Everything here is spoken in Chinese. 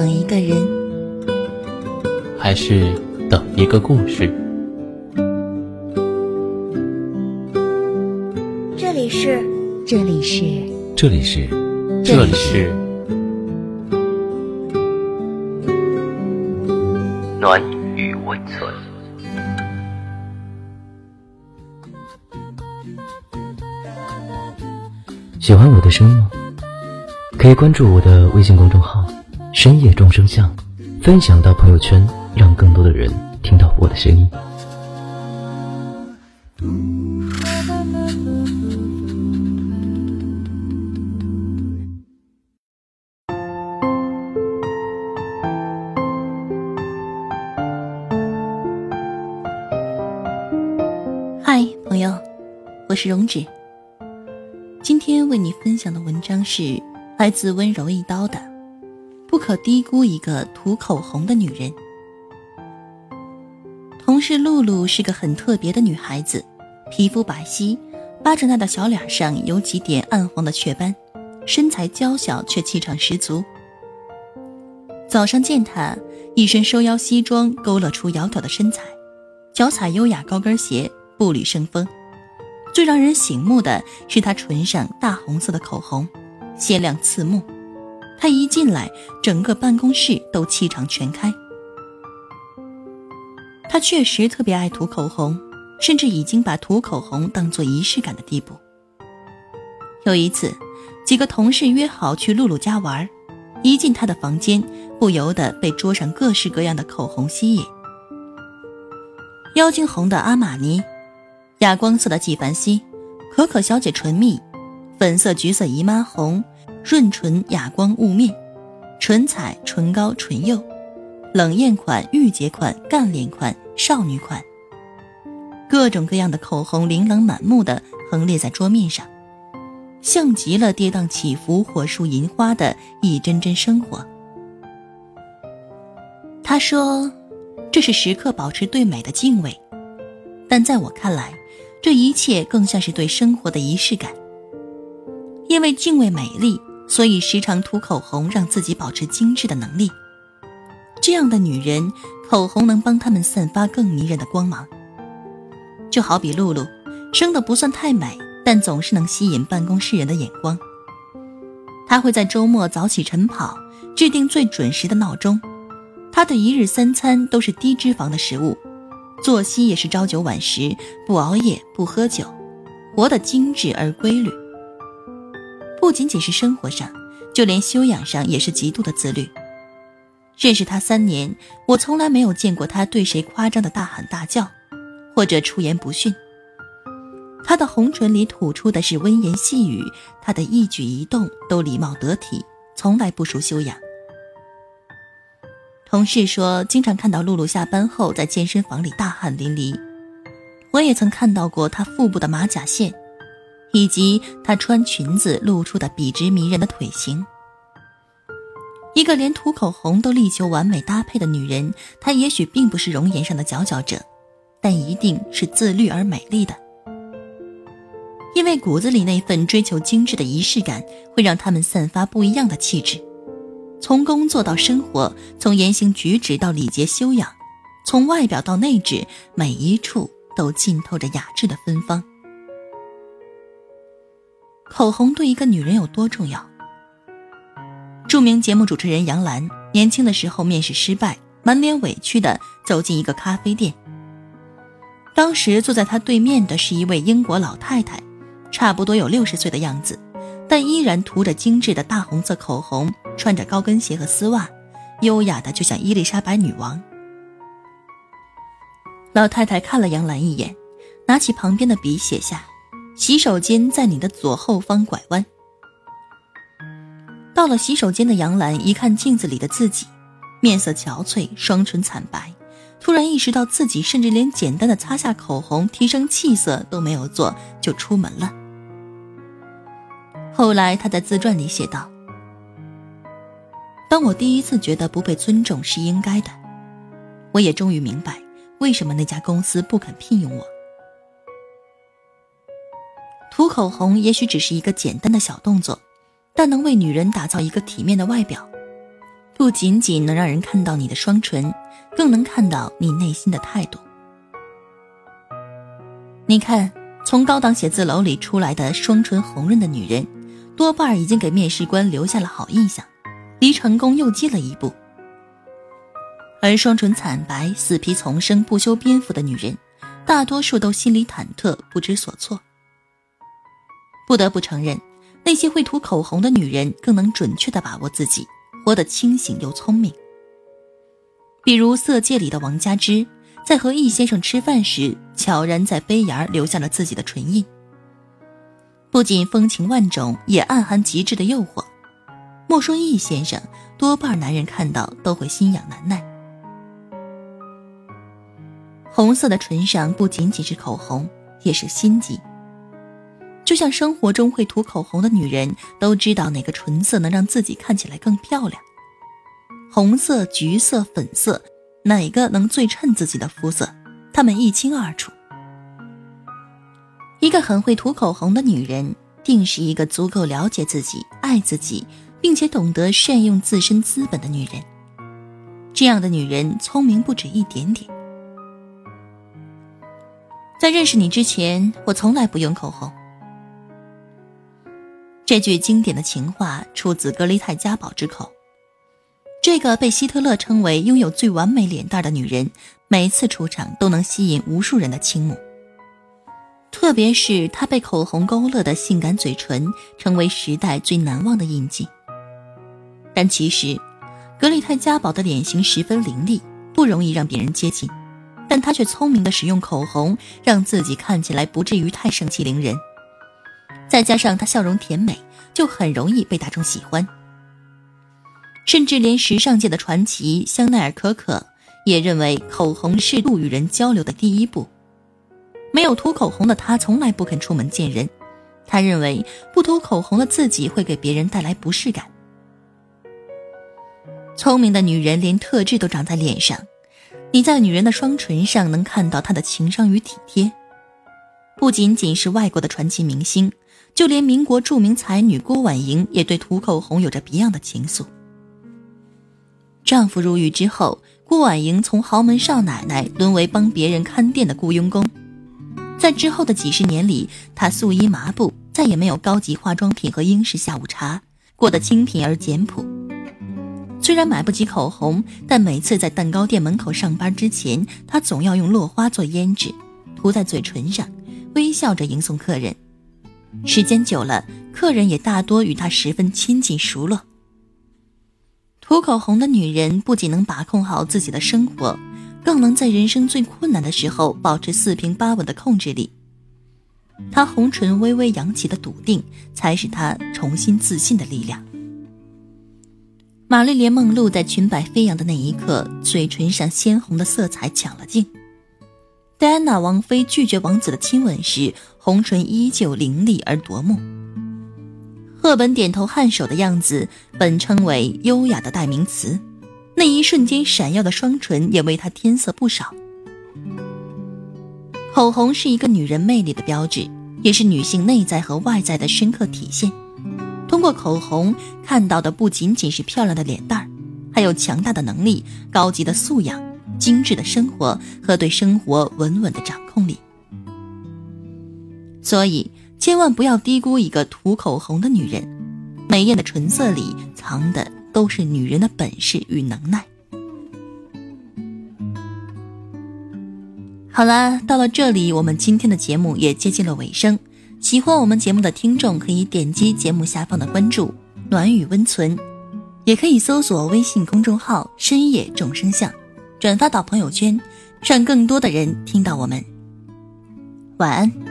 等一个人，还是等一个故事？这里是，这里是，这里是，这里是暖与温存。喜欢我的声音吗？可以关注我的微信公众号“深夜众生相”，分享到朋友圈，让更多的人听到我的声音。嗨，朋友，我是荣止。今天为你分享的文章是来自温柔一刀的《可低估一个涂口红的女人》。同事露露是个很特别的女孩子，皮肤白皙，巴着那的小脸上有几点暗黄的雀斑，身材娇小却气场十足。早上见她，一身收腰西装勾勒出窈窕的身材，脚踩优雅高跟鞋，步履生风。最让人醒目的是她唇上大红色的口红，鲜亮刺目。她一进来，整个办公室都气场全开。她确实特别爱涂口红，甚至已经把涂口红当做仪式感的地步。有一次，几个同事约好去露露家玩，一进她的房间，不由得被桌上各式各样的口红吸引。妖精红的阿玛尼。哑光色的纪梵希，可可小姐唇蜜，粉色橘色姨妈红，润唇哑光雾面，唇彩唇膏唇釉，冷艳款、御姐款、干练款、少女款，各种各样的口红琳琅满目的横列在桌面上，像极了跌宕起伏、火树银花的一帧帧生活。他说：“这是时刻保持对美的敬畏。”但在我看来，这一切更像是对生活的仪式感。因为敬畏美丽，所以时常涂口红，让自己保持精致的能力。这样的女人，口红能帮她们散发更迷人的光芒。就好比露露，生的不算太美，但总是能吸引办公室人的眼光。她会在周末早起晨跑，制定最准时的闹钟。她的一日三餐都是低脂肪的食物。作息也是朝九晚十，不熬夜，不喝酒，活得精致而规律。不仅仅是生活上，就连修养上也是极度的自律。认识他三年，我从来没有见过他对谁夸张的大喊大叫，或者出言不逊。他的红唇里吐出的是温言细语，他的一举一动都礼貌得体，从来不输修养。同事说，经常看到露露下班后在健身房里大汗淋漓。我也曾看到过她腹部的马甲线，以及她穿裙子露出的笔直迷人的腿型。一个连涂口红都力求完美搭配的女人，她也许并不是容颜上的佼佼者，但一定是自律而美丽的。因为骨子里那份追求精致的仪式感，会让她们散发不一样的气质。从工作到生活，从言行举止到礼节修养，从外表到内质，每一处都浸透着雅致的芬芳。口红对一个女人有多重要？著名节目主持人杨澜年轻的时候面试失败，满脸委屈的走进一个咖啡店。当时坐在她对面的是一位英国老太太，差不多有六十岁的样子。但依然涂着精致的大红色口红，穿着高跟鞋和丝袜，优雅的就像伊丽莎白女王。老太太看了杨澜一眼，拿起旁边的笔写下：“洗手间在你的左后方拐弯。”到了洗手间的杨澜一看镜子里的自己，面色憔悴，双唇惨白，突然意识到自己甚至连简单的擦下口红提升气色都没有做，就出门了。后来，他在自传里写道：“当我第一次觉得不被尊重是应该的，我也终于明白为什么那家公司不肯聘用我。涂口红也许只是一个简单的小动作，但能为女人打造一个体面的外表。不仅仅能让人看到你的双唇，更能看到你内心的态度。你看，从高档写字楼里出来的双唇红润的女人，多半已经给面试官留下了好印象，离成功又近了一步。而双唇惨白、死皮丛生、不修边幅的女人，大多数都心里忐忑、不知所措。不得不承认，那些会涂口红的女人更能准确地把握自己，活得清醒又聪明。比如《色戒》里的王佳芝，在和易先生吃饭时，悄然在杯沿留下了自己的唇印。不仅风情万种，也暗含极致的诱惑。莫说易先生，多半男人看到都会心痒难耐。红色的唇上不仅仅是口红，也是心机。就像生活中会涂口红的女人，都知道哪个唇色能让自己看起来更漂亮。红色、橘色、粉色，哪个能最衬自己的肤色，她们一清二楚。一个很会涂口红的女人，定是一个足够了解自己、爱自己，并且懂得善用自身资本的女人。这样的女人聪明不止一点点。在认识你之前，我从来不用口红。这句经典的情话出自格雷泰嘉宝之口。这个被希特勒称为拥有最完美脸蛋的女人，每次出场都能吸引无数人的倾慕。特别是她被口红勾勒的性感嘴唇，成为时代最难忘的印记。但其实，格里泰嘉宝的脸型十分凌厉，不容易让别人接近。但他却聪明的使用口红，让自己看起来不至于太盛气凌人。再加上她笑容甜美，就很容易被大众喜欢。甚至连时尚界的传奇香奈儿可可也认为，口红是度与人交流的第一步。没有涂口红的她，从来不肯出门见人。她认为，不涂口红的自己会给别人带来不适感。聪明的女人，连特质都长在脸上。你在女人的双唇上能看到她的情商与体贴，不仅仅是外国的传奇明星，就连民国著名才女郭婉莹也对涂口红有着别样的情愫。丈夫入狱之后，郭婉莹从豪门少奶奶沦为帮别人看店的雇佣工，在之后的几十年里，她素衣麻布，再也没有高级化妆品和英式下午茶，过得清贫而简朴。虽然买不起口红，但每次在蛋糕店门口上班之前，她总要用落花做胭脂，涂在嘴唇上，微笑着迎送客人。时间久了，客人也大多与她十分亲近熟络。涂口红的女人不仅能把控好自己的生活，更能在人生最困难的时候保持四平八稳的控制力。她红唇微微扬起的笃定，才是她重新自信的力量。玛丽莲·梦露在裙摆飞扬的那一刻，嘴唇上鲜红的色彩抢了镜。戴安娜王妃拒绝王子的亲吻时，红唇依旧凌厉而夺目。赫本点头颔首的样子，本称为优雅的代名词，那一瞬间闪耀的双唇也为她添色不少。口红是一个女人魅力的标志，也是女性内在和外在的深刻体现。通过口红看到的不仅仅是漂亮的脸蛋儿，还有强大的能力、高级的素养、精致的生活和对生活稳稳的掌控力。所以，千万不要低估一个涂口红的女人，美艳的唇色里藏的都是女人的本事与能耐。好啦，到了这里，我们今天的节目也接近了尾声。喜欢我们节目的听众可以点击节目下方的关注“暖雨温存”，也可以搜索微信公众号“深夜众生相”，转发到朋友圈，让更多的人听到我们。晚安。